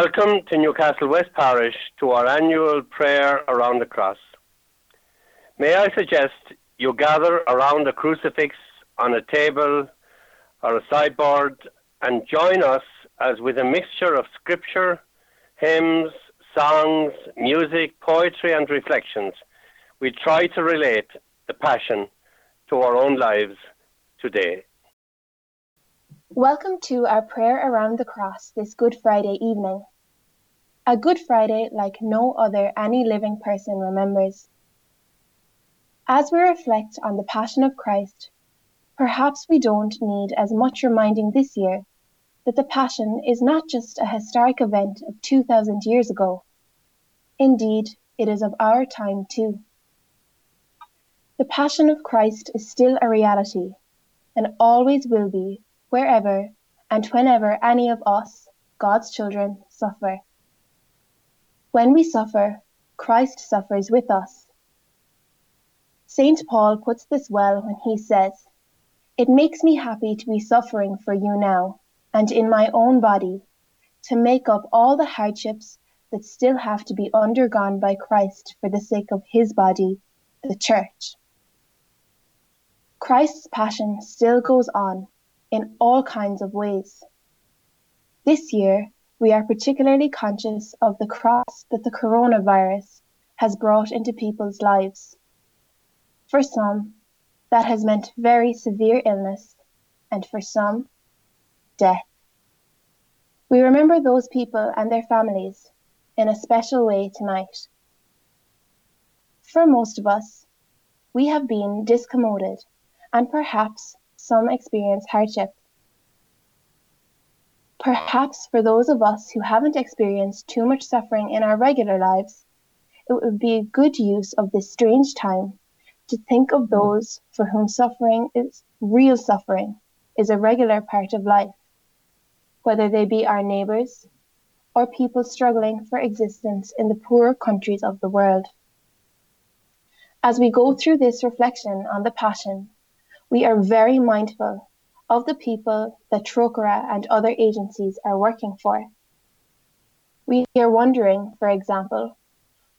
Welcome to Newcastle West Parish to our annual prayer around the cross. May I suggest you gather around a crucifix on a table or a sideboard and join us as with a mixture of scripture, hymns, songs, music, poetry and reflections, we try to relate the passion to our own lives today. Welcome to our prayer around the cross this Good Friday evening. A Good Friday like no other any living person remembers. As we reflect on the Passion of Christ, perhaps we don't need as much reminding this year that the Passion is not just a historic event of 2,000 years ago. Indeed, it is of our time too. The Passion of Christ is still a reality and always will be wherever and whenever any of us, God's children, suffer. When we suffer, Christ suffers with us. St. Paul puts this well when he says, It makes me happy to be suffering for you now, and in my own body, to make up all the hardships that still have to be undergone by Christ for the sake of his body, the Church. Christ's passion still goes on in all kinds of ways. This year, we are particularly conscious of the cross that the coronavirus has brought into people's lives. For some, that has meant very severe illness, and for some, death. We remember those people and their families in a special way tonight. For most of us, we have been discommoded and perhaps some experience hardship. Perhaps for those of us who haven't experienced too much suffering in our regular lives, it would be a good use of this strange time to think of hmm. those for whom suffering is real suffering is a regular part of life, whether they be our neighbours or people struggling for existence in the poorer countries of the world. As we go through this reflection on the Passion, we are very mindful of the people that Trócaire and other agencies are working for. We are wondering, for example,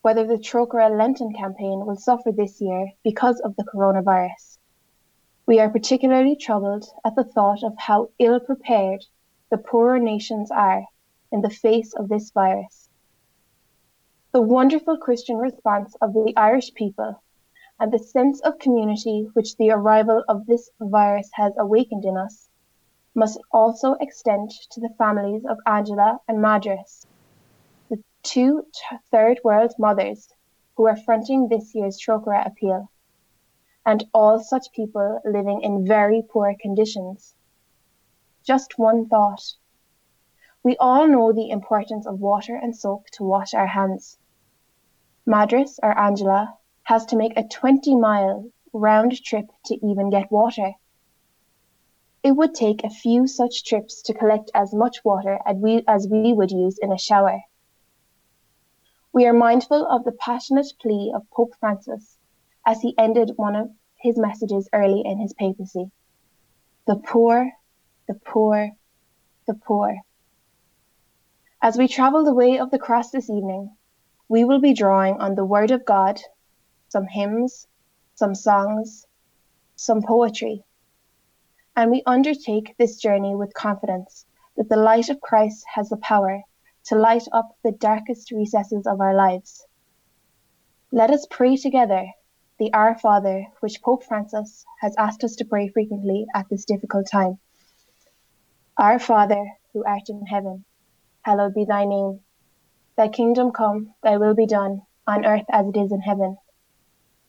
whether the Trócaire Lenten campaign will suffer this year because of the coronavirus. We are particularly troubled at the thought of how ill prepared the poorer nations are in the face of this virus. The wonderful Christian response of the Irish people and the sense of community which the arrival of this virus has awakened in us must also extend to the families of Angela and Madras, the two third world mothers who are fronting this year's Trócaire appeal, and all such people living in very poor conditions. Just one thought. We all know the importance of water and soap to wash our hands. Madras or Angela has to make a 20 mile round trip to even get water. It would take a few such trips to collect as much water as we, as we would use in a shower. We are mindful of the passionate plea of Pope Francis as he ended one of his messages early in his papacy. The poor, the poor, the poor. As we travel the way of the cross this evening, we will be drawing on the Word of God some hymns, some songs, some poetry. And we undertake this journey with confidence that the light of Christ has the power to light up the darkest recesses of our lives. Let us pray together the Our Father, which Pope Francis has asked us to pray frequently at this difficult time. Our Father, who art in heaven, hallowed be thy name. Thy kingdom come, thy will be done, on earth as it is in heaven.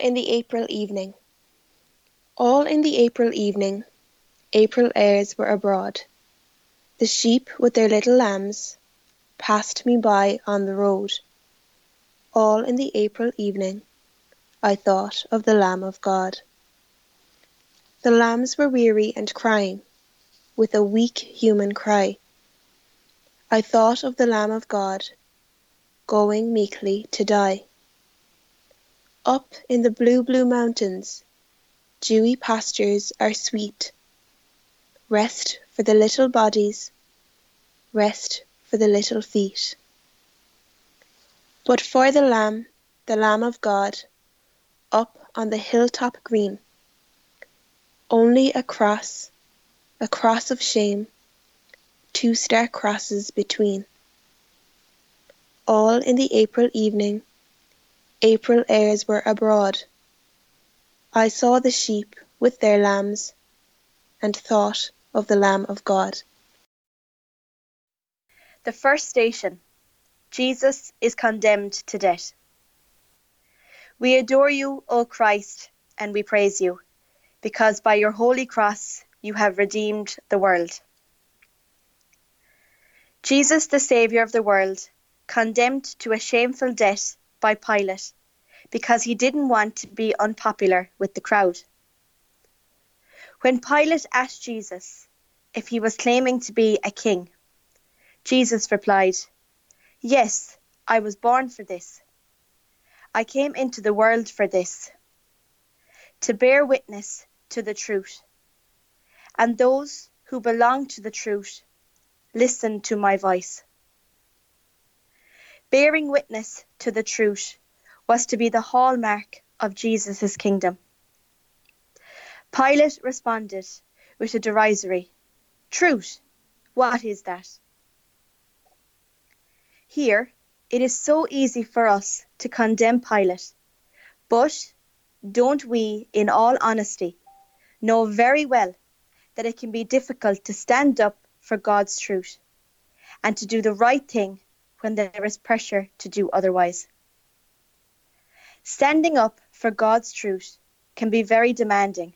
In the April evening. All in the April evening, April airs were abroad. The sheep with their little lambs passed me by on the road. All in the April evening, I thought of the Lamb of God. The lambs were weary and crying, with a weak human cry. I thought of the Lamb of God, going meekly to die. Up in the blue, blue mountains, dewy pastures are sweet. Rest for the little bodies, rest for the little feet. But for the Lamb, the Lamb of God, up on the hilltop green. Only a cross, a cross of shame, two stark crosses between. All in the April evening, April airs were abroad. I saw the sheep with their lambs, and thought of the Lamb of God. The first station Jesus is condemned to death. We adore you, O Christ, and we praise you, because by your holy cross you have redeemed the world. Jesus, the Saviour of the world, condemned to a shameful death by Pilate because he didn't want to be unpopular with the crowd. When Pilate asked Jesus if he was claiming to be a king, Jesus replied, Yes, I was born for this. I came into the world for this, to bear witness to the truth. And those who belong to the truth listen to my voice. Bearing witness to the truth was to be the hallmark of Jesus' kingdom. Pilate responded with a derisory, Truth, what is that? Here, it is so easy for us to condemn Pilate, but don't we, in all honesty, know very well that it can be difficult to stand up for God's truth and to do the right thing when there is pressure to do otherwise. Standing up for God's truth can be very demanding.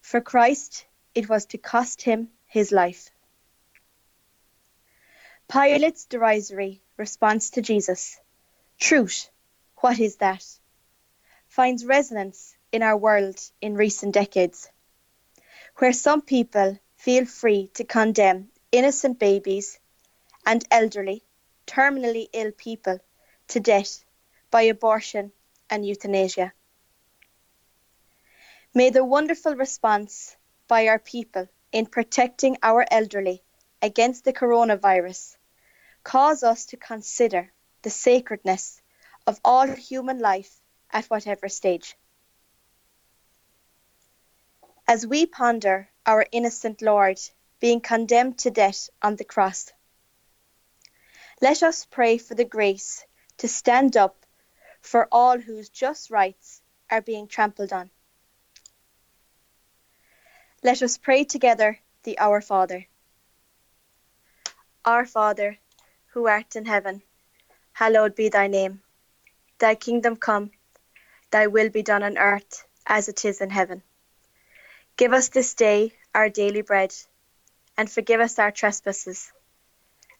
For Christ, it was to cost him his life. Pilate's derisory response to Jesus, Truth, what is that? finds resonance in our world in recent decades, where some people feel free to condemn innocent babies and elderly, terminally ill people to death by abortion and euthanasia. May the wonderful response by our people in protecting our elderly against the coronavirus cause us to consider the sacredness of all human life at whatever stage. As we ponder our innocent Lord being condemned to death on the cross, let us pray for the grace to stand up for all whose just rights are being trampled on. Let us pray together the Our Father. Our Father, who art in heaven, hallowed be thy name. Thy kingdom come, thy will be done on earth as it is in heaven. Give us this day our daily bread, and forgive us our trespasses,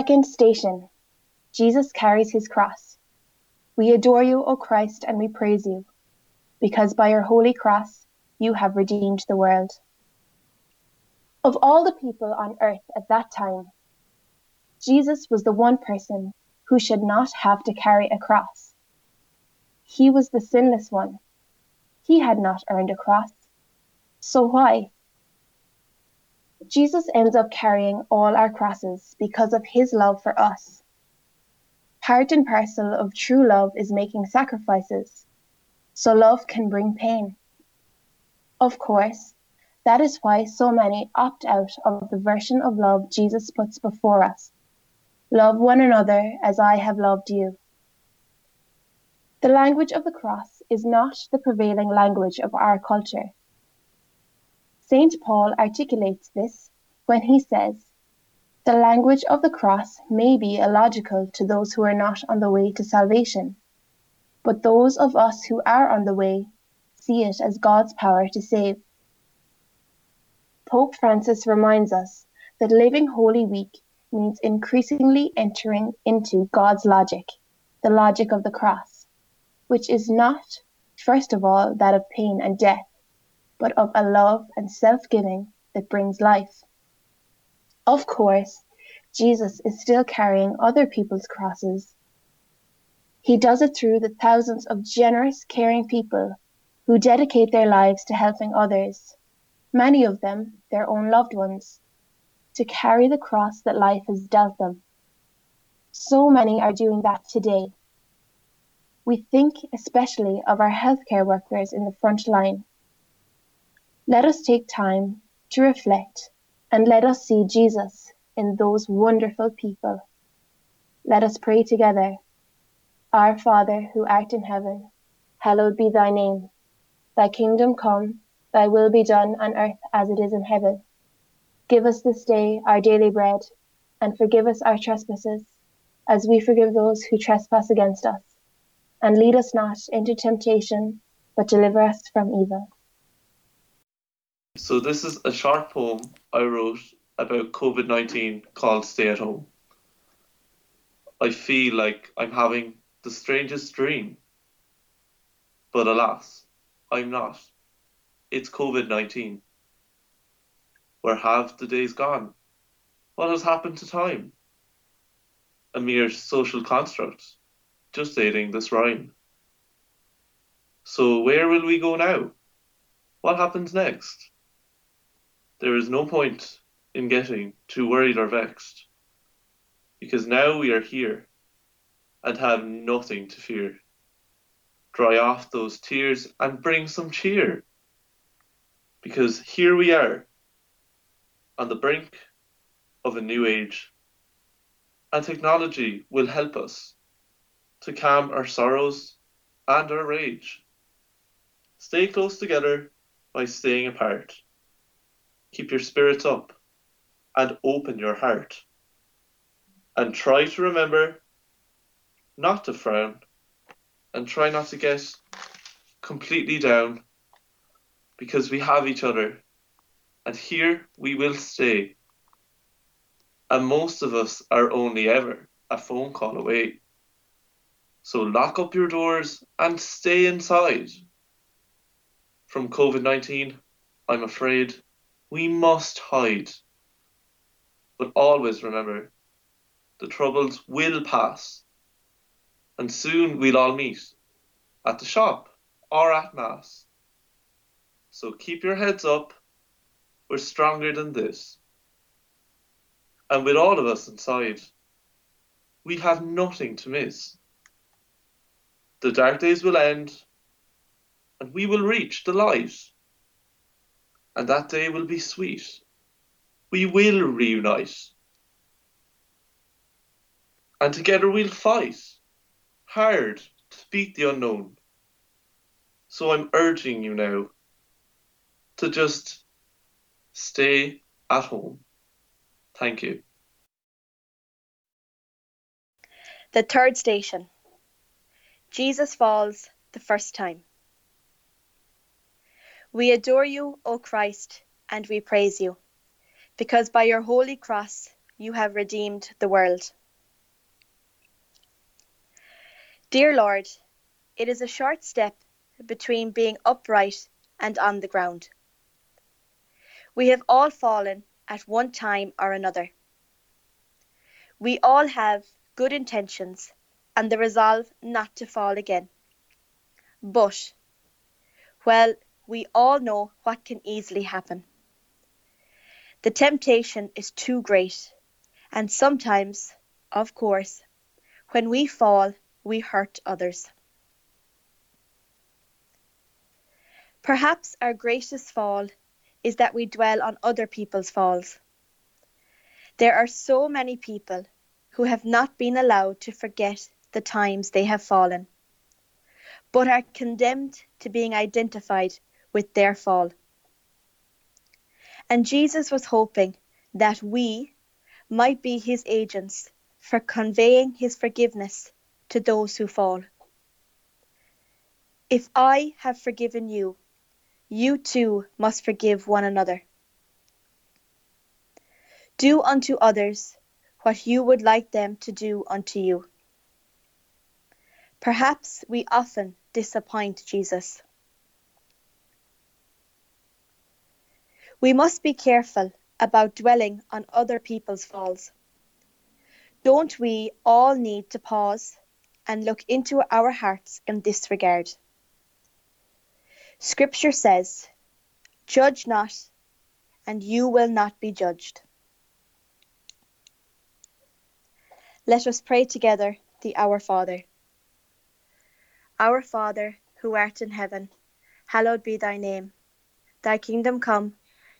Second station Jesus carries his cross. We adore you, O Christ, and we praise you, because by your holy cross you have redeemed the world. Of all the people on earth at that time, Jesus was the one person who should not have to carry a cross. He was the sinless one. He had not earned a cross. So why? Jesus ends up carrying all our crosses because of his love for us. Part and parcel of true love is making sacrifices, so love can bring pain. Of course, That is why so many opt out of the version of love Jesus puts before us. Love one another as I have loved you. The language of the cross is not the prevailing language of our culture. St. Paul articulates this when he says, The language of the cross may be illogical to those who are not on the way to salvation, but those of us who are on the way see it as God's power to save. Pope Francis reminds us that living Holy Week means increasingly entering into God's logic, the logic of the cross which is not, first of all, that of pain and death, but of a love and self-giving that brings life. Of course, Jesus is still carrying other people's crosses. He does it through the thousands of generous, caring people who dedicate their lives to helping others, many of them their own loved ones, to carry the cross that life has dealt them. So many are doing that today. We think especially of our healthcare workers in the front line. Let us take time to reflect and let us see Jesus in those wonderful people. Let us pray together. Our Father who art in heaven, hallowed be thy name. Thy kingdom come, thy will be done on earth as it is in heaven. Give us this day our daily bread, and forgive us our trespasses, as we forgive those who trespass against us and lead us not into temptation, but deliver us from evil. So, this is a short poem I wrote about COVID 19 called Stay at Home. I feel like I'm having the strangest dream. But alas, I'm not. It's COVID 19. Where have the days gone? What has happened to time? A mere social construct just aiding this rhyme. So where will we go now? What happens next? There is no point in getting too worried or vexed, because now we are here and have nothing to fear. Dry off those tears and bring some cheer, because here we are on the brink of a new age, and technology will help us to calm our sorrows and our rage. Stay close together by staying apart. Keep your spirits up and open your heart. And try to remember not to frown and try not to get completely down because we have each other and here we will stay. And most of us are only ever a phone call away. So lock up your doors and stay inside. From COVID 19, I'm afraid we must hide. But always remember the troubles will pass, and soon we'll all meet at the shop or at Mass. So keep your heads up, we're stronger than this. And with all of us inside, we have nothing to miss. The dark days will end, and we will reach the light. And that day will be sweet. We will reunite. And together we'll fight hard to beat the unknown. So I'm urging you now to just stay at home. Thank you. The third station. Jesus falls the first time. We adore you, O Christ, and we praise you, because by your holy cross you have redeemed the world. Dear Lord, it is a short step between being upright and on the ground. We have all fallen at one time or another. We all have good intentions and the resolve not to fall again. But, well, we all know what can easily happen. The temptation is too great, and sometimes, of course, when we fall, we hurt others. Perhaps our greatest fall is that we dwell on other people's falls. There are so many people who have not been allowed to forget the times they have fallen, but are condemned to being identified with their fall. And Jesus was hoping that we might be his agents for conveying his forgiveness to those who fall. If I have forgiven you, you too must forgive one another. Do unto others what you would like them to do unto you. Perhaps we often disappoint Jesus. We must be careful about dwelling on other people's falls. Don't we all need to pause and look into our hearts in this regard? Scripture says, Judge not, and you will not be judged. Let us pray together the Our Father. Our Father, who art in heaven, hallowed be thy name. Thy kingdom come,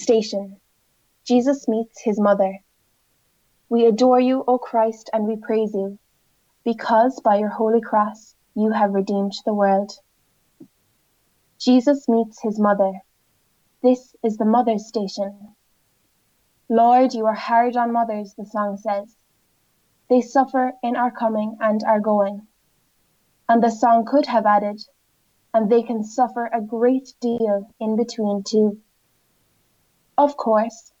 Station Jesus meets his mother. We adore you, O Christ, and we praise you, because by your holy cross you have redeemed the world. Jesus meets his mother. This is the mother's station. Lord, you are hard on mothers, the song says. They suffer in our coming and our going. And the song could have added, and they can suffer a great deal in between too. Of course,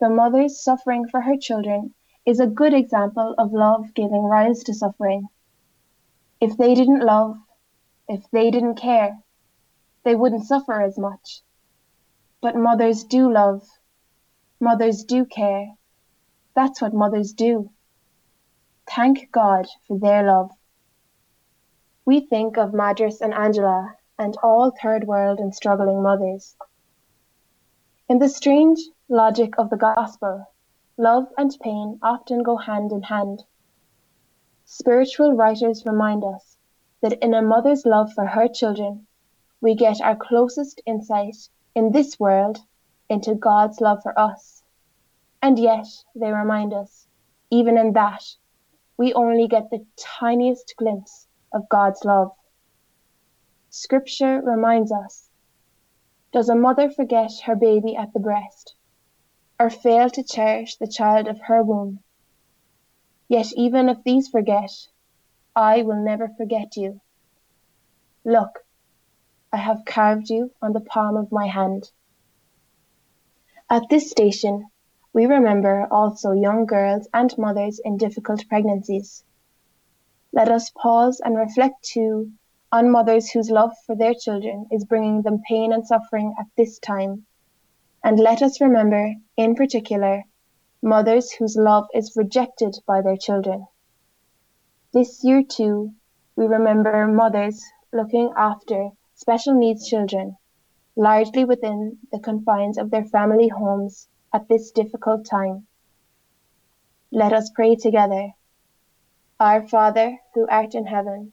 the mother's suffering for her children is a good example of love giving rise to suffering. If they didn't love, if they didn't care, they wouldn't suffer as much. But mothers do love. Mothers do care. That's what mothers do. Thank God for their love. We think of Madras and Angela and all third world and struggling mothers. In the strange logic of the gospel, love and pain often go hand in hand. Spiritual writers remind us that in a mother's love for her children, we get our closest insight in this world into God's love for us. And yet, they remind us, even in that, we only get the tiniest glimpse of God's love. Scripture reminds us does a mother forget her baby at the breast, or fail to cherish the child of her womb? Yet even if these forget, I will never forget you. Look, I have carved you on the palm of my hand. At this station, we remember also young girls and mothers in difficult pregnancies. Let us pause and reflect too on mothers whose love for their children is bringing them pain and suffering at this time. And let us remember, in particular, mothers whose love is rejected by their children. This year, too, we remember mothers looking after special needs children, largely within the confines of their family homes at this difficult time. Let us pray together. Our Father, who art in heaven,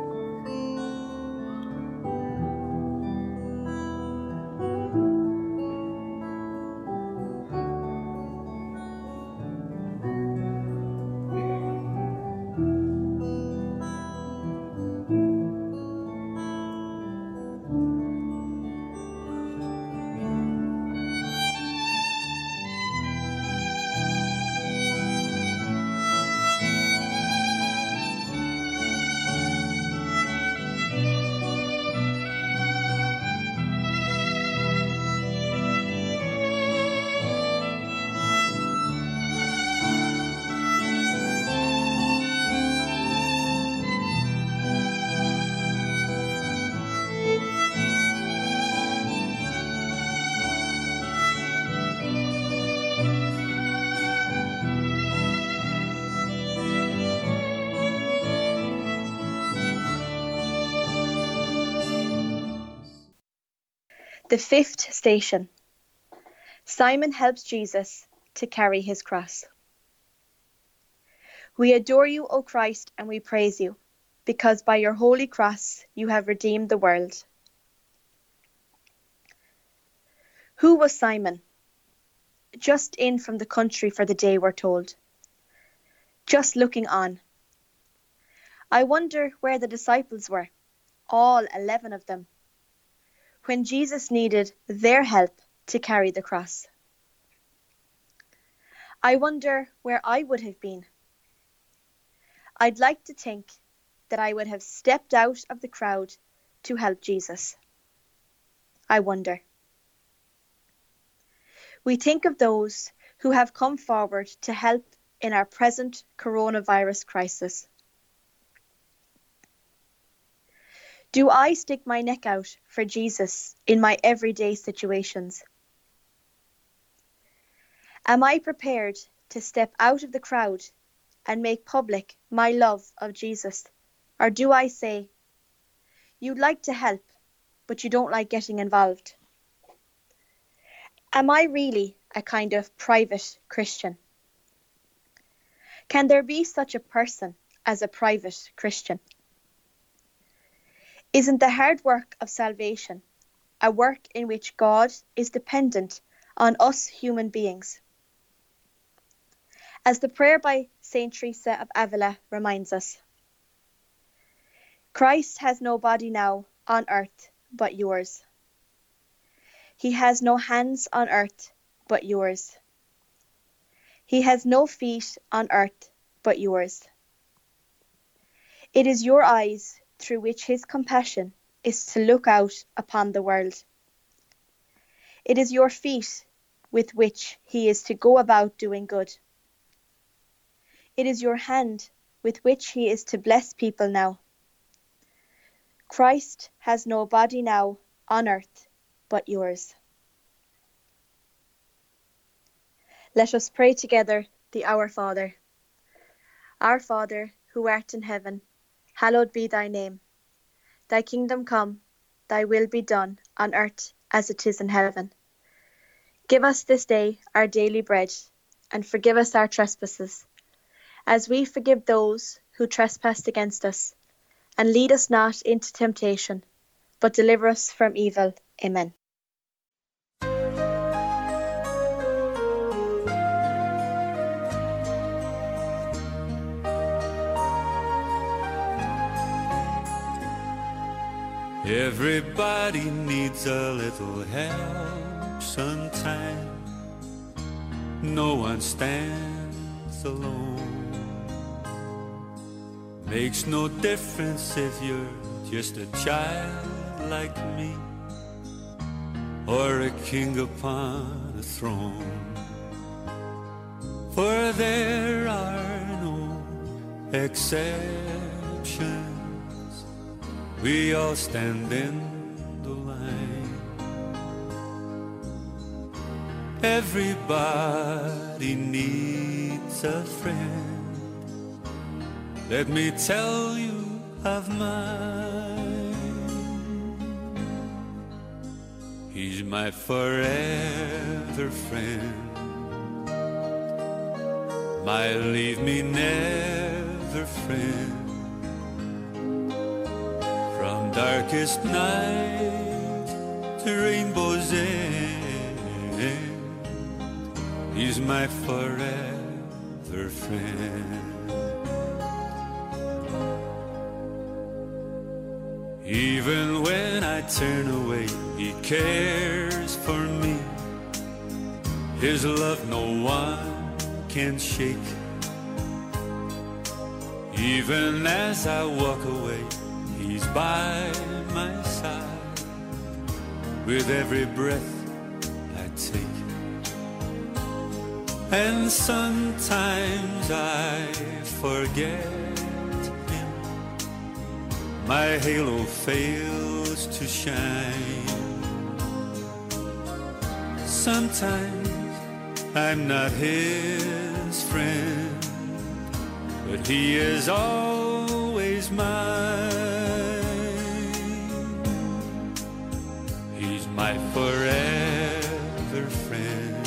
The fifth station. Simon helps Jesus to carry his cross. We adore you, O Christ, and we praise you, because by your holy cross you have redeemed the world. Who was Simon? Just in from the country for the day, we're told. Just looking on. I wonder where the disciples were, all eleven of them when Jesus needed their help to carry the cross. I wonder where I would have been. I'd like to think that I would have stepped out of the crowd to help Jesus. I wonder. We think of those who have come forward to help in our present coronavirus crisis. Do I stick my neck out for Jesus in my everyday situations? Am I prepared to step out of the crowd and make public my love of Jesus? Or do I say, You'd like to help, but you don't like getting involved? Am I really a kind of private Christian? Can there be such a person as a private Christian? Isn't the hard work of salvation a work in which God is dependent on us human beings? As the prayer by St. Teresa of Avila reminds us, Christ has no body now on earth but yours. He has no hands on earth but yours. He has no feet on earth but yours. It is your eyes through which his compassion is to look out upon the world. It is your feet with which he is to go about doing good. It is your hand with which he is to bless people now. Christ has no body now on earth but yours. Let us pray together the Our Father. Our Father, who art in heaven, hallowed be thy name. Thy kingdom come, thy will be done, on earth as it is in heaven. Give us this day our daily bread, and forgive us our trespasses, as we forgive those who trespass against us. And lead us not into temptation, but deliver us from evil. Amen. Everybody needs a little help sometime. No one stands alone. Makes no difference if you're just a child like me or a king upon a throne. For there are no exceptions. We all stand in the line. Everybody needs a friend. Let me tell you of mine. He's my forever friend. My leave me never friend. Darkest night to rainbow's end. He's my forever friend. Even when I turn away, He cares for me. His love no one can shake. Even as I walk away, He's by my side. With every breath I take. And sometimes I forget him. My halo fails to shine. Sometimes I'm not his friend, but he is always mine. My forever friend.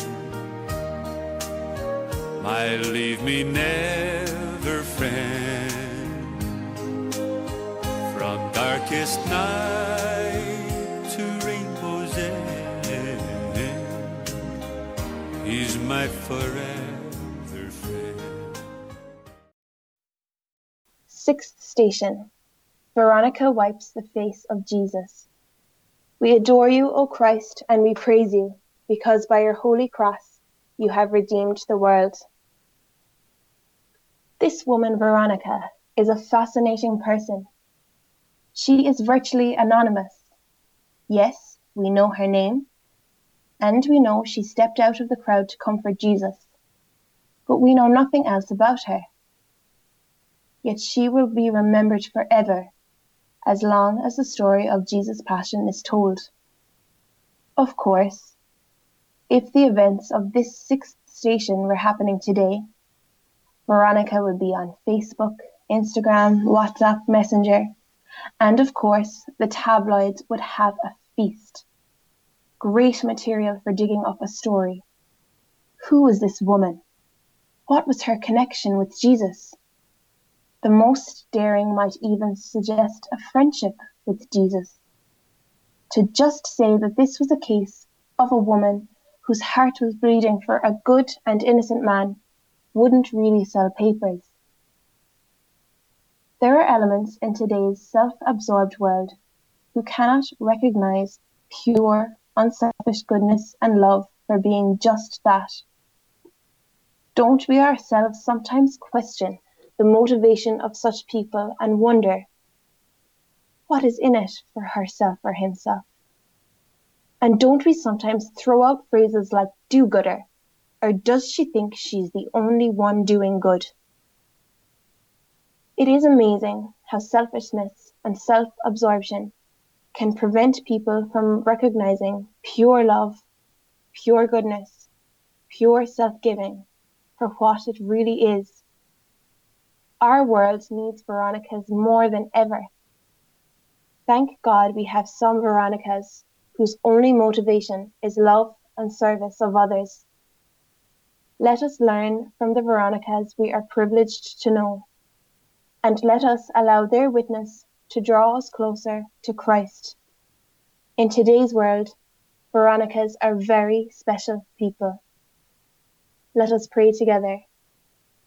My leave me never friend. From darkest night to rainbow's end, He's my forever friend. Sixth station. Veronica wipes the face of Jesus. We adore you, O Christ, and we praise you, because by your holy cross you have redeemed the world. This woman, Veronica, is a fascinating person. She is virtually anonymous. Yes, we know her name, and we know she stepped out of the crowd to comfort Jesus, but we know nothing else about her yet she will be remembered forever as long as the story of Jesus' passion is told. Of course, if the events of this sixth station were happening today, Veronica would be on Facebook, Instagram, WhatsApp, Messenger, and of course, the tabloids would have a feast. Great material for digging up a story. Who was this woman? What was her connection with Jesus? The most daring might even suggest a friendship with Jesus. To just say that this was a case of a woman whose heart was bleeding for a good and innocent man wouldn't really sell papers. There are elements in today's self-absorbed world who cannot recognize pure, unselfish goodness and love for being just that. Don't we ourselves sometimes question the motivation of such people and wonder what is in it for herself or himself? And don't we sometimes throw out phrases like do gooder? Or does she think she's the only one doing good? It is amazing how selfishness and self absorption can prevent people from recognizing pure love, pure goodness, pure self giving for what it really is. Our world needs Veronicas more than ever. Thank God we have some Veronicas whose only motivation is love and service of others. Let us learn from the Veronicas we are privileged to know, and let us allow their witness to draw us closer to Christ. In today's world, Veronicas are very special people. Let us pray together.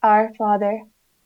Our Father,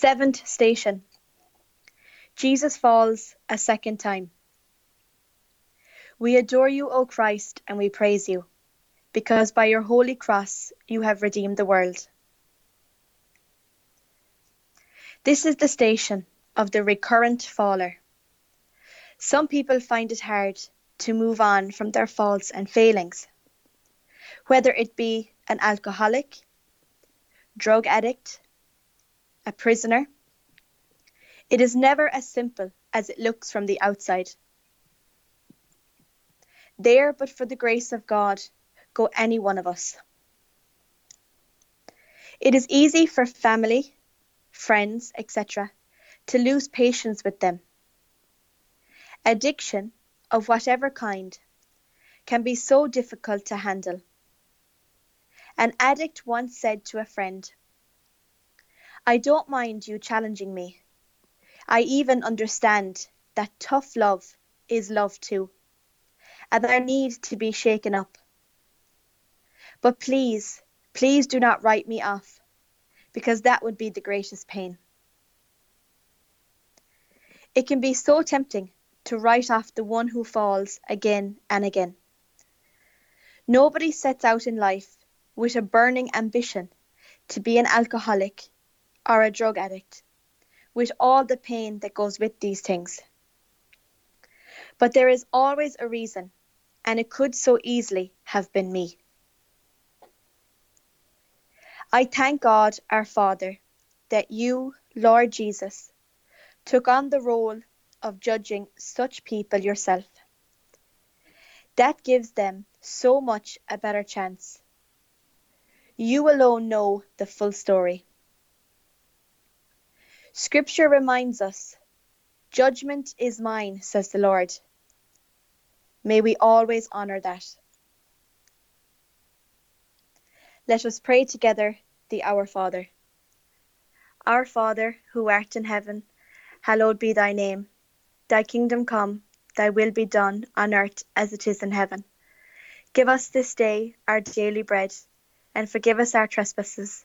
Seventh station Jesus falls a second time. We adore you, O Christ, and we praise you, because by your holy cross you have redeemed the world. This is the station of the recurrent faller. Some people find it hard to move on from their faults and failings, whether it be an alcoholic, drug addict, a prisoner. It is never as simple as it looks from the outside. There, but for the grace of God, go any one of us. It is easy for family, friends, etc., to lose patience with them. Addiction, of whatever kind, can be so difficult to handle. An addict once said to a friend, I don't mind you challenging me. I even understand that tough love is love too, and I need to be shaken up. But please, please do not write me off, because that would be the greatest pain. It can be so tempting to write off the one who falls again and again. Nobody sets out in life with a burning ambition to be an alcoholic or a drug addict, with all the pain that goes with these things. But there is always a reason, and it could so easily have been me. I thank God our Father that you, Lord Jesus, took on the role of judging such people yourself. That gives them so much a better chance. You alone know the full story. Scripture reminds us, Judgment is mine, says the Lord. May we always honour that. Let us pray together the Our Father. Our Father, who art in heaven, hallowed be thy name. Thy kingdom come, thy will be done on earth as it is in heaven. Give us this day our daily bread, and forgive us our trespasses,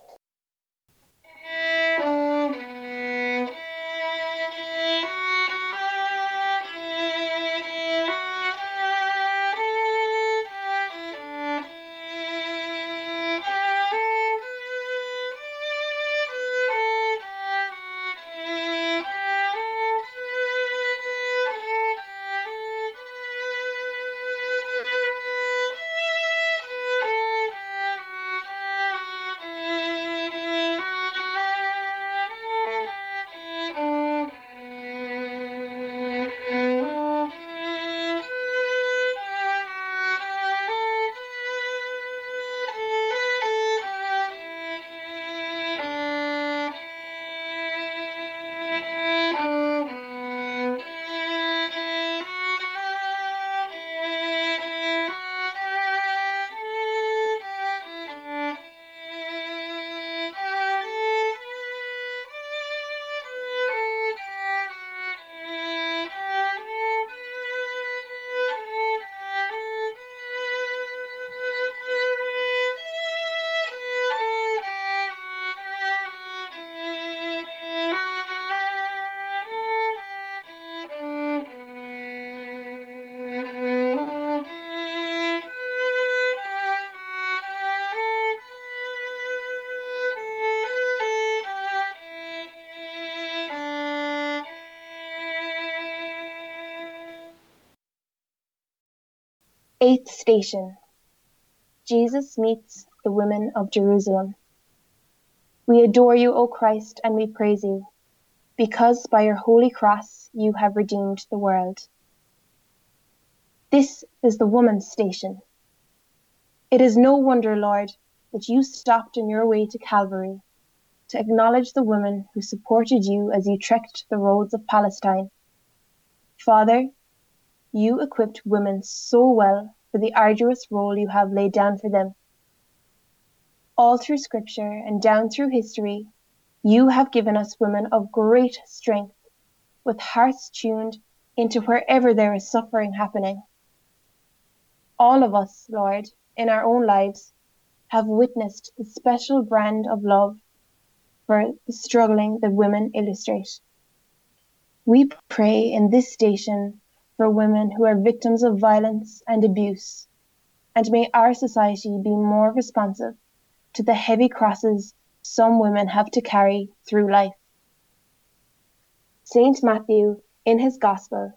Eighth station Jesus meets the women of Jerusalem. We adore you, O Christ, and we praise you, because by your holy cross you have redeemed the world. This is the woman's station. It is no wonder, Lord, that you stopped on your way to Calvary to acknowledge the women who supported you as you trekked the roads of Palestine. Father, you equipped women so well for the arduous role you have laid down for them. All through Scripture and down through history, you have given us women of great strength, with hearts tuned into wherever there is suffering happening. All of us, Lord, in our own lives, have witnessed the special brand of love for the struggling that women illustrate. We pray in this station for women who are victims of violence and abuse, and may our society be more responsive to the heavy crosses some women have to carry through life. Saint Matthew, in his Gospel,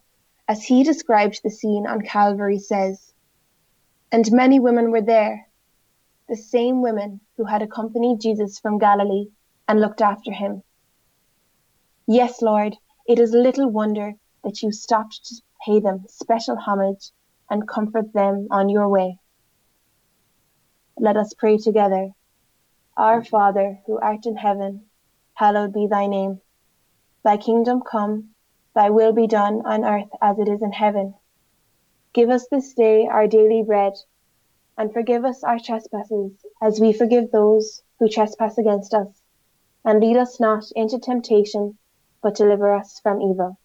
as he described the scene on Calvary, says, And many women were there, the same women who had accompanied Jesus from Galilee and looked after him. Yes, Lord, it is little wonder that you stopped to pay them special homage and comfort them on your way. Let us pray together. Our Father, who art in heaven, hallowed be thy name. Thy kingdom come, thy will be done on earth as it is in heaven. Give us this day our daily bread, and forgive us our trespasses, as we forgive those who trespass against us. And lead us not into temptation, but deliver us from evil.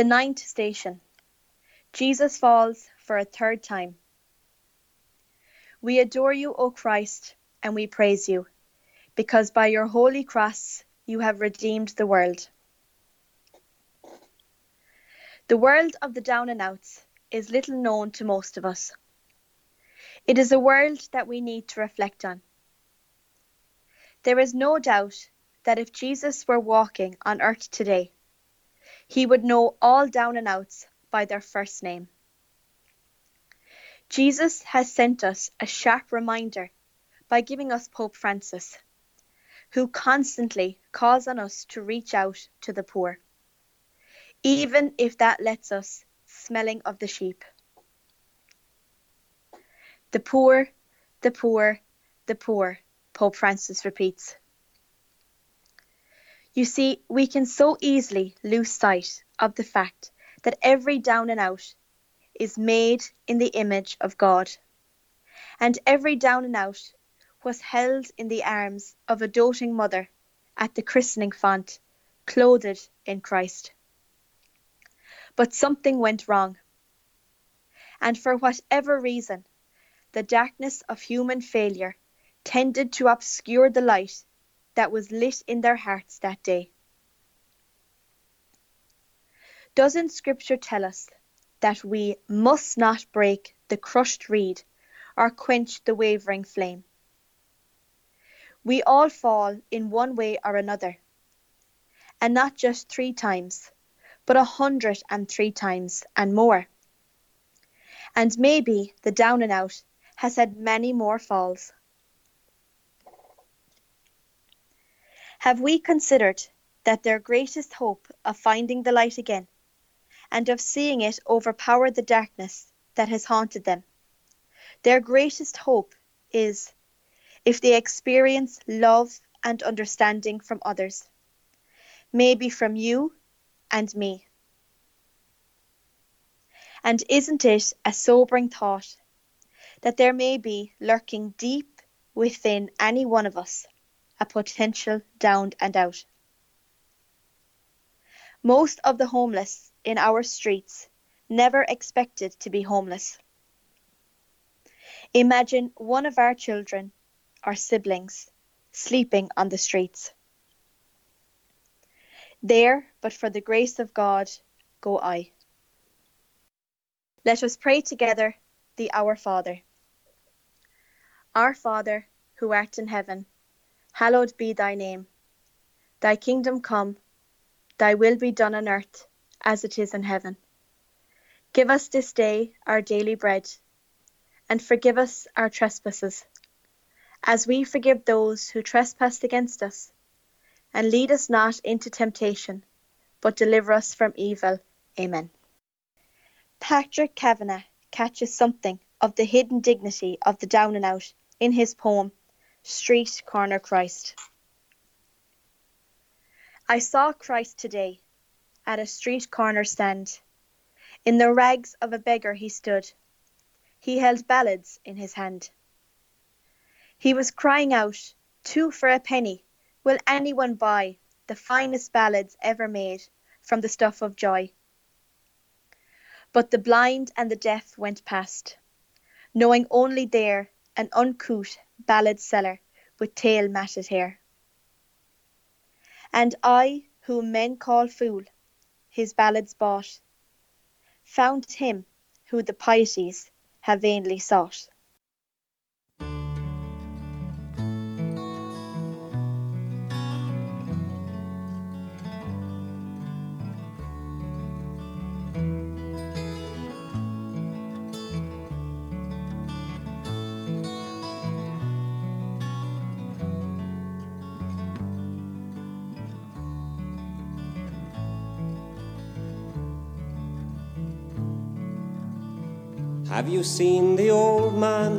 The ninth station. Jesus falls for a third time. We adore you, O Christ, and we praise you, because by your holy cross you have redeemed the world. The world of the down and outs is little known to most of us. It is a world that we need to reflect on. There is no doubt that if Jesus were walking on earth today, he would know all down and outs by their first name. Jesus has sent us a sharp reminder by giving us Pope Francis, who constantly calls on us to reach out to the poor, even if that lets us smelling of the sheep. The poor, the poor, the poor, Pope Francis repeats. You see, we can so easily lose sight of the fact that every down and out is made in the image of God, and every down and out was held in the arms of a doting mother at the christening font, clothed in Christ. But something went wrong, and for whatever reason, the darkness of human failure tended to obscure the light that was lit in their hearts that day. Doesn't Scripture tell us that we must not break the crushed reed or quench the wavering flame? We all fall in one way or another, and not just three times, but a hundred and three times and more. And maybe the down and out has had many more falls. Have we considered that their greatest hope of finding the light again and of seeing it overpower the darkness that has haunted them? Their greatest hope is if they experience love and understanding from others, maybe from you and me. And isn't it a sobering thought that there may be lurking deep within any one of us a potential down and out. Most of the homeless in our streets never expected to be homeless. Imagine one of our children our siblings sleeping on the streets. There, but for the grace of God, go I. Let us pray together the Our Father. Our Father, who art in heaven, hallowed be thy name. Thy kingdom come, thy will be done on earth as it is in heaven. Give us this day our daily bread, and forgive us our trespasses, as we forgive those who trespass against us. And lead us not into temptation, but deliver us from evil. Amen. Patrick Kavanagh catches something of the hidden dignity of the down and out in his poem Street Corner Christ. I saw Christ today at a street corner stand. In the rags of a beggar he stood. He held ballads in his hand. He was crying out, Two for a penny, will anyone buy the finest ballads ever made from the stuff of joy? But the blind and the deaf went past, knowing only there an uncouth ballad seller with tail matted hair. And I, whom men call fool, his ballads bought, found him who the pieties have vainly sought. Have you seen the old man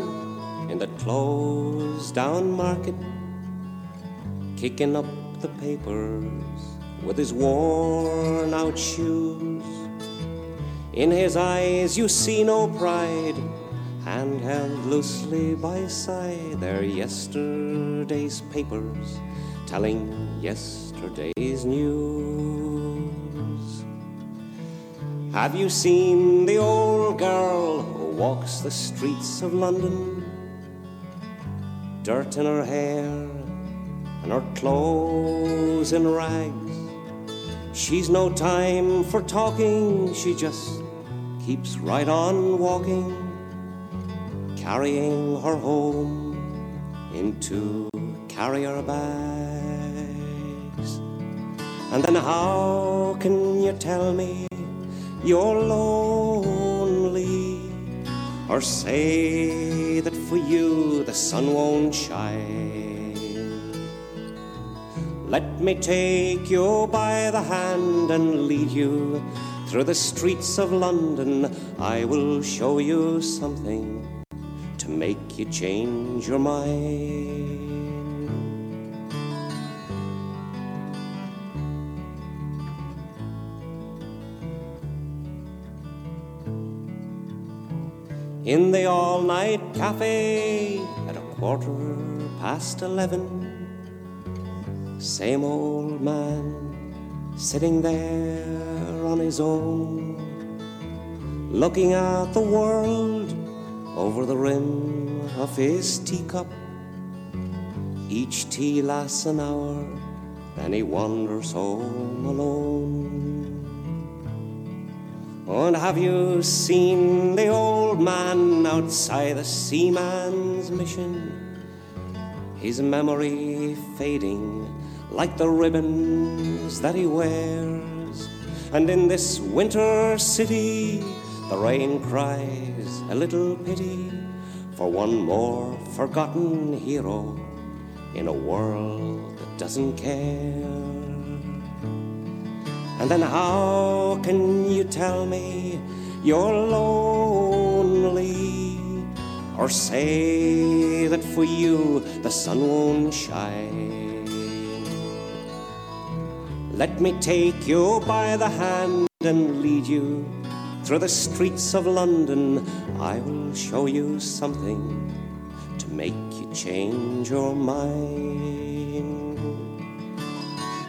in the closed down market kicking up the papers with his worn out shoes? In his eyes you see no pride, hand held loosely by his side. They're yesterday's papers telling yesterday's news. Have you seen the old girl walks the streets of London? Dirt in her hair and her clothes in rags. She's no time for talking, she just keeps right on walking, carrying her home in two carrier bags. And then how can you tell me you're lonely? Or say that for you the sun won't shine. Let me take you by the hand and lead you through the streets of London. I will show you something to make you change your mind. In the all night cafe at a quarter past eleven. Same old man sitting there on his own, looking at the world over the rim of his teacup. Each tea lasts an hour, then he wanders home alone. And have you seen the old man outside the seaman's mission? His memory fading like the ribbons that he wears. And in this winter city, the rain cries a little pity for one more forgotten hero in a world that doesn't care. And then how can you tell me you're lonely? Or say that for you the sun won't shine? Let me take you by the hand and lead you through the streets of London. I will show you something to make you change your mind.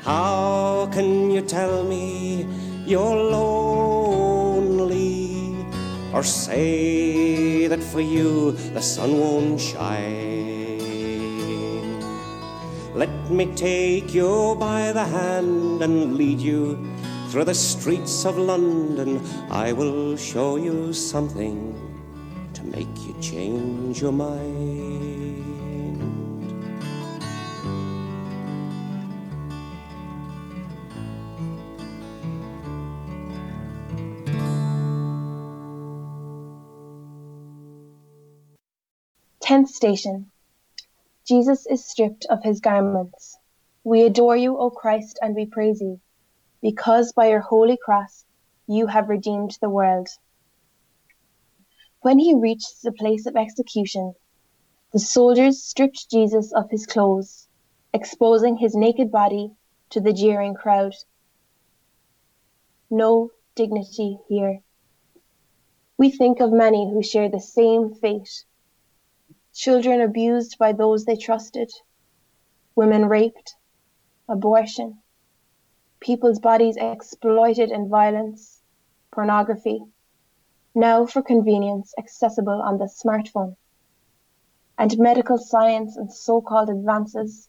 How can you tell me you're lonely? Or say that for you the sun won't shine? Let me take you by the hand and lead you through the streets of London. I will show you something to make you change your mind. Tenth station. Jesus is stripped of his garments. We adore you, O Christ, and we praise you, because by your holy cross you have redeemed the world. When he reached the place of execution, the soldiers stripped Jesus of his clothes, exposing his naked body to the jeering crowd. No dignity here. We think of many who share the same fate children abused by those they trusted, women raped, abortion, people's bodies exploited in violence, pornography, now for convenience accessible on the smartphone, and medical science and so-called advances.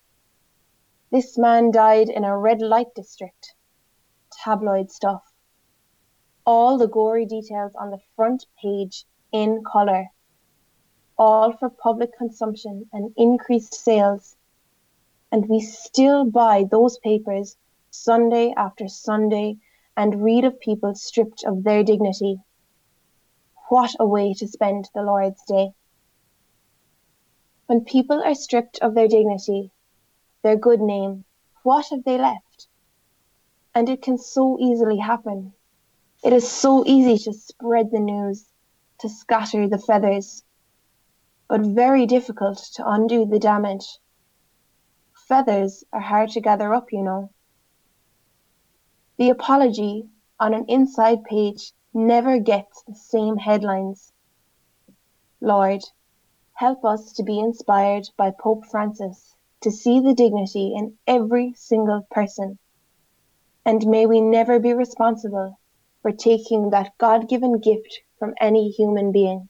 This man died in a red light district. Tabloid stuff. All the gory details on the front page in color all for public consumption and increased sales. And we still buy those papers Sunday after Sunday and read of people stripped of their dignity. What a way to spend the Lord's Day. When people are stripped of their dignity, their good name, what have they left? And it can so easily happen. It is so easy to spread the news, to scatter the feathers, but very difficult to undo the damage. Feathers are hard to gather up, you know. The apology on an inside page never gets the same headlines. Lord, help us to be inspired by Pope Francis to see the dignity in every single person. And may we never be responsible for taking that God given gift from any human being.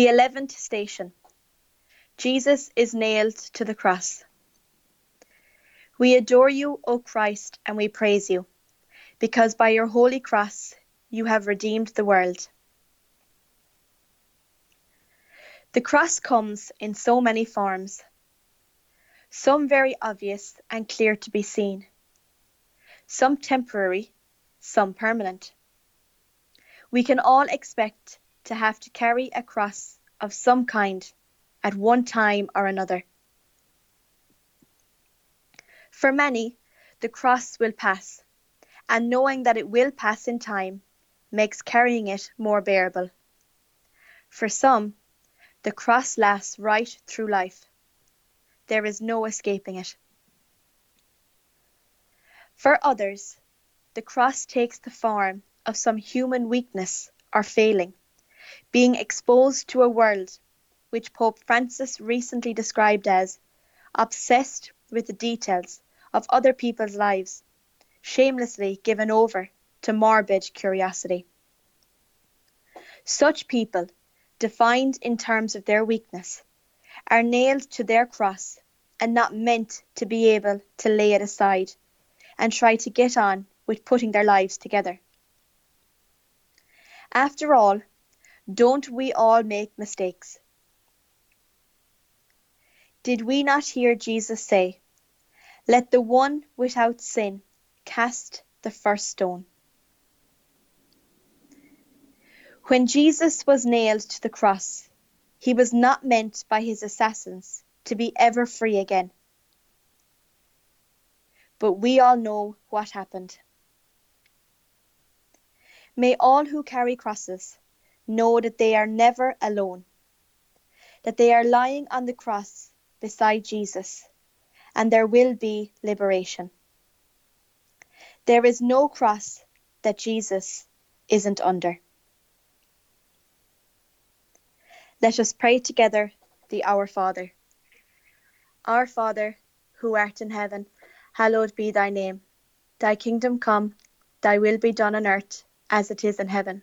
The eleventh station. Jesus is nailed to the cross. We adore you, O Christ, and we praise you, because by your holy cross you have redeemed the world. The cross comes in so many forms, some very obvious and clear to be seen, some temporary, some permanent. We can all expect to have to carry a cross of some kind at one time or another. For many, the cross will pass, and knowing that it will pass in time makes carrying it more bearable. For some, the cross lasts right through life. There is no escaping it. For others, the cross takes the form of some human weakness or failing, being exposed to a world which Pope Francis recently described as obsessed with the details of other people's lives, shamelessly given over to morbid curiosity. Such people, defined in terms of their weakness, are nailed to their cross and not meant to be able to lay it aside and try to get on with putting their lives together. After all, don't we all make mistakes? Did we not hear Jesus say, Let the one without sin cast the first stone? When Jesus was nailed to the cross, he was not meant by his assassins to be ever free again. But we all know what happened. May all who carry crosses know that they are never alone, that they are lying on the cross beside Jesus, and there will be liberation. There is no cross that Jesus isn't under. Let us pray together the Our Father. Our Father, who art in heaven, hallowed be thy name. Thy kingdom come, thy will be done on earth as it is in heaven.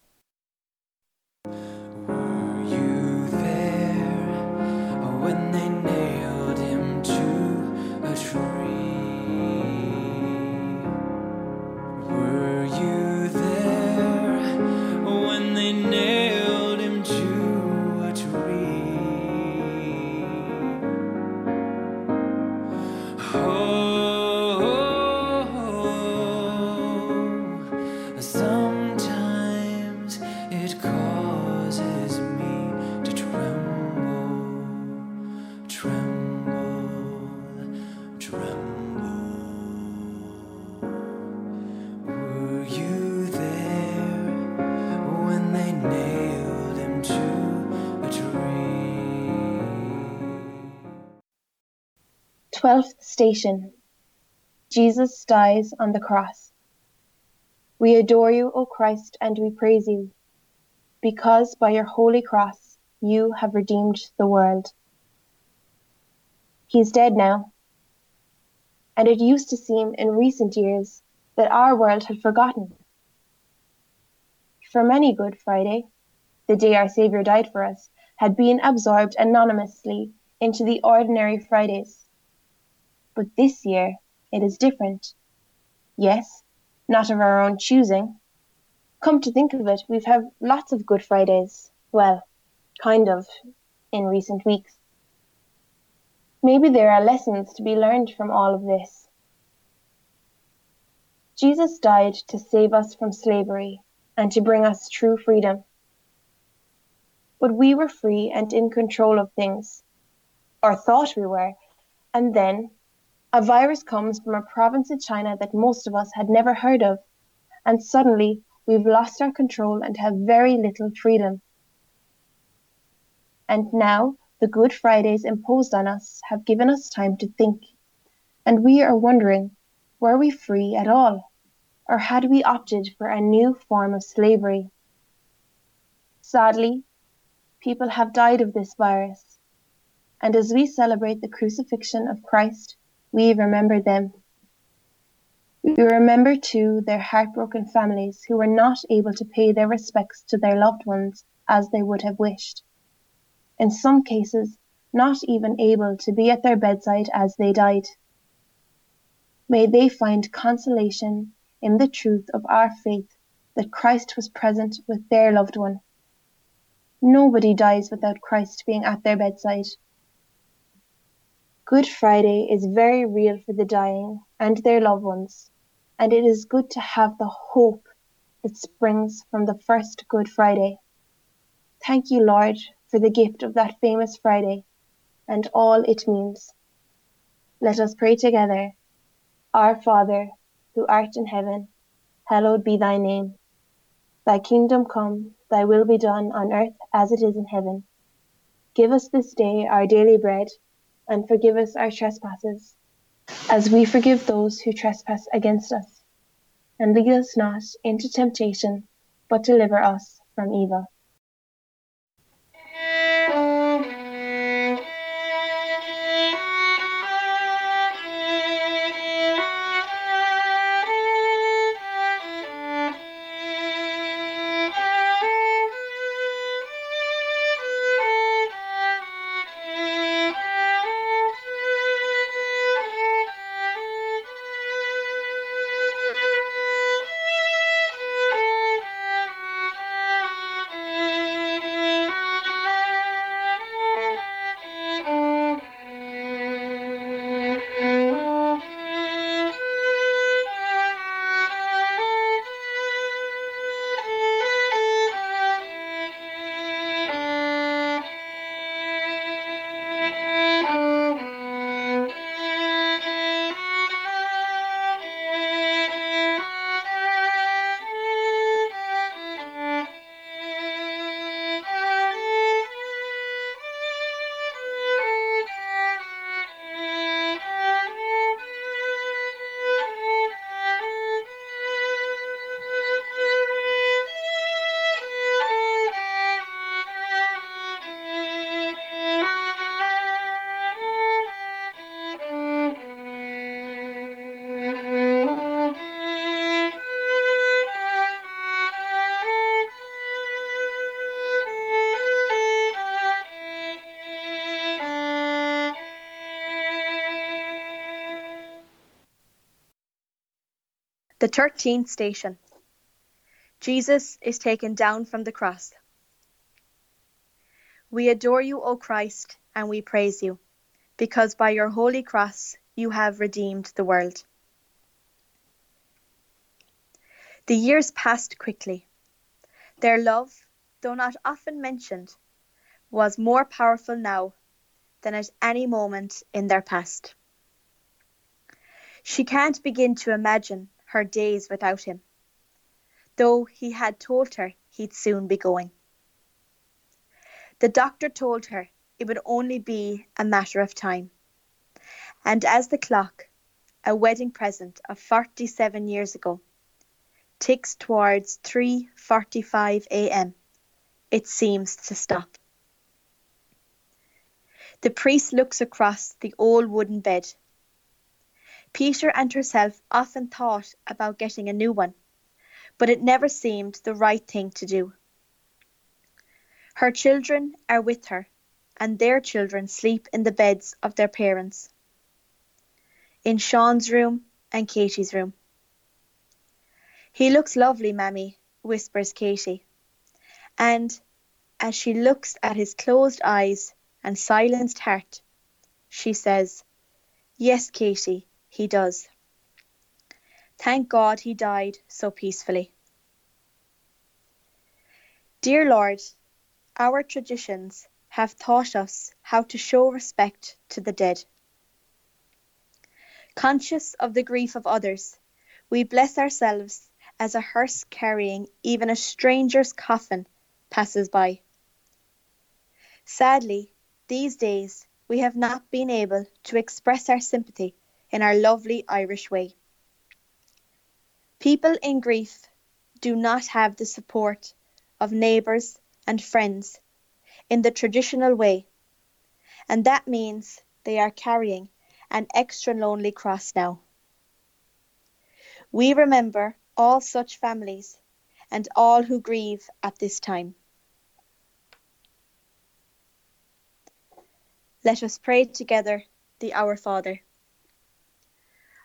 Station. Jesus dies on the cross. We adore you, O Christ, and we praise you, because by your holy cross you have redeemed the world. He is dead now, and it used to seem in recent years that our world had forgotten. For many Good Friday, the day our Saviour died for us, had been absorbed anonymously into the ordinary Fridays. But this year it is different. Yes, not of our own choosing. Come to think of it, we've had lots of Good Fridays. Well, kind of, in recent weeks. Maybe there are lessons to be learned from all of this. Jesus died to save us from slavery and to bring us true freedom. But we were free and in control of things, or thought we were, and then a virus comes from a province in China that most of us had never heard of, and suddenly we've lost our control and have very little freedom. And now the Good Fridays imposed on us have given us time to think, and we are wondering were we free at all, or had we opted for a new form of slavery? Sadly, people have died of this virus, And as we celebrate the crucifixion of Christ, we remember them. We remember too their heartbroken families who were not able to pay their respects to their loved ones as they would have wished. In some cases, not even able to be at their bedside as they died. May they find consolation in the truth of our faith that Christ was present with their loved one. Nobody dies without Christ being at their bedside. Good Friday is very real for the dying and their loved ones, and it is good to have the hope that springs from the first Good Friday. Thank you, Lord, for the gift of that famous Friday and all it means. Let us pray together. Our Father, who art in heaven, hallowed be thy name. Thy kingdom come, thy will be done on earth as it is in heaven. Give us this day our daily bread, and forgive us our trespasses, as we forgive those who trespass against us. And lead us not into temptation, but deliver us from evil. The thirteenth station. Jesus is taken down from the cross. We adore you, O Christ, and we praise you, because by your holy cross you have redeemed the world. The years passed quickly. Their love, though not often mentioned, was more powerful now than at any moment in their past. She can't begin to imagine her days without him, though he had told her he'd soon be going. The doctor told her it would only be a matter of time, and as the clock, a wedding present of 47 years ago, ticks towards 3:45 a.m., it seems to stop. The priest looks across the old wooden bed Peter and herself often thought about getting a new one, but it never seemed the right thing to do. Her children are with her, and their children sleep in the beds of their parents, in Sean's room and Katie's room. He looks lovely, Mammy, whispers Katie, and as she looks at his closed eyes and silenced heart, she says, Yes, Katie, he does. Thank God he died so peacefully. Dear Lord, our traditions have taught us how to show respect to the dead. Conscious of the grief of others, we bless ourselves as a hearse carrying even a stranger's coffin passes by. Sadly, these days we have not been able to express our sympathy in our lovely Irish way. People in grief do not have the support of neighbours and friends in the traditional way, and that means they are carrying an extra lonely cross now. We remember all such families and all who grieve at this time. Let us pray together the Our Father.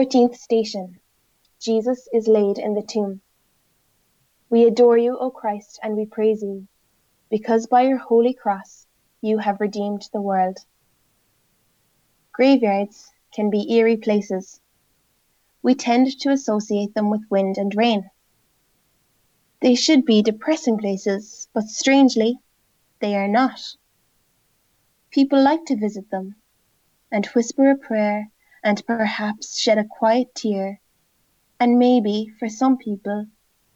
Fourteenth station. Jesus is laid in the tomb. We adore you, O Christ, and we praise you, because by your holy cross you have redeemed the world. Graveyards can be eerie places. We tend to associate them with wind and rain. They should be depressing places, but strangely, they are not. People like to visit them and whisper a prayer and perhaps shed a quiet tear, and maybe, for some people,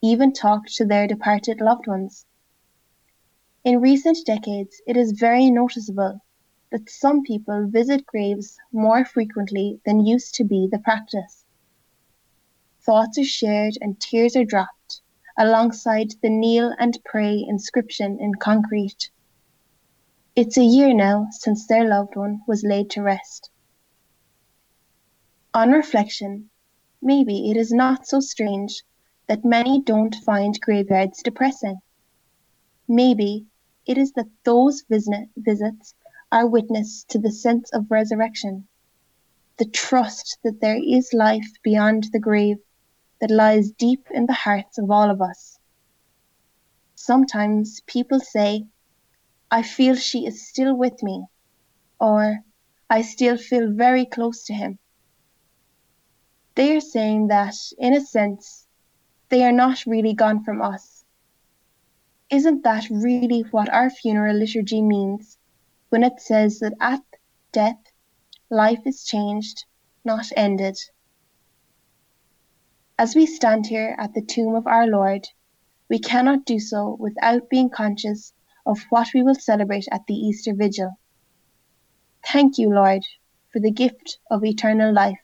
even talk to their departed loved ones. In recent decades, it is very noticeable that some people visit graves more frequently than used to be the practice. Thoughts are shared and tears are dropped alongside the kneel and pray inscription in concrete. It's a year now since their loved one was laid to rest. On reflection, maybe it is not so strange that many don't find graveyards depressing. Maybe it is that those visits are witness to the sense of resurrection, the trust that there is life beyond the grave that lies deep in the hearts of all of us. Sometimes people say, I feel she is still with me, or I still feel very close to him. They are saying that, in a sense, they are not really gone from us. Isn't that really what our funeral liturgy means when it says that at death, life is changed, not ended? As we stand here at the tomb of our Lord, we cannot do so without being conscious of what we will celebrate at the Easter Vigil. Thank you, Lord, for the gift of eternal life.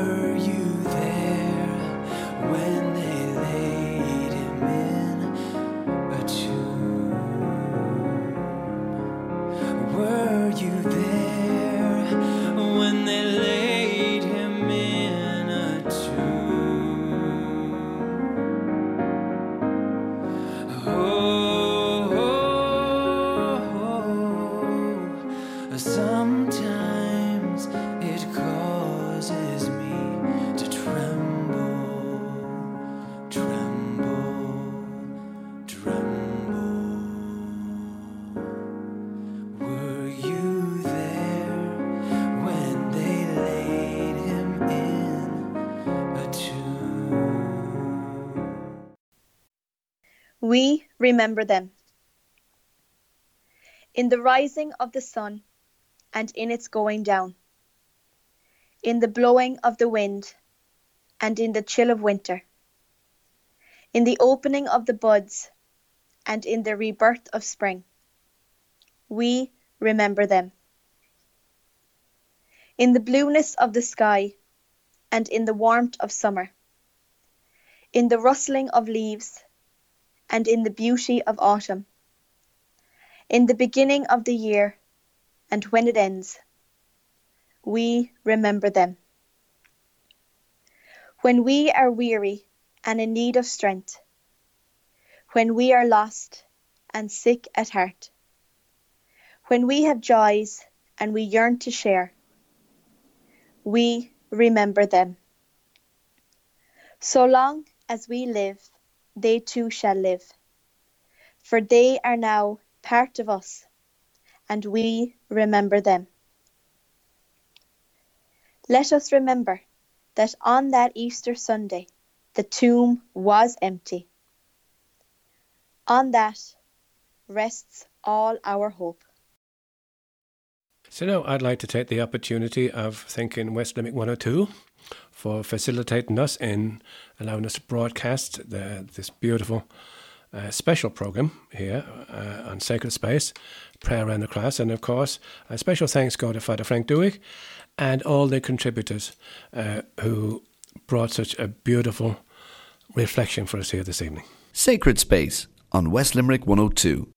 Sometimes remember them. In the rising of the sun and in its going down, in the blowing of the wind and in the chill of winter, in the opening of the buds and in the rebirth of spring, we remember them. In the blueness of the sky and in the warmth of summer, in the rustling of leaves and in the beauty of autumn, in the beginning of the year and when it ends, we remember them. When we are weary and in need of strength, when we are lost and sick at heart, when we have joys and we yearn to share, we remember them. So long as we live, they too shall live, for they are now part of us, and we remember them. Let us remember that on that Easter Sunday the tomb was empty. On that rests all our hope. So now I'd like to take the opportunity of thanking West Limerick 102 for facilitating us in allowing us to broadcast the, this beautiful uh, special program here uh, on Sacred Space, Prayer Around the Cross, and of course, a special thanks go to Father Frank Dewick and all the contributors uh, who brought such a beautiful reflection for us here this evening. Sacred Space on West Limerick 102.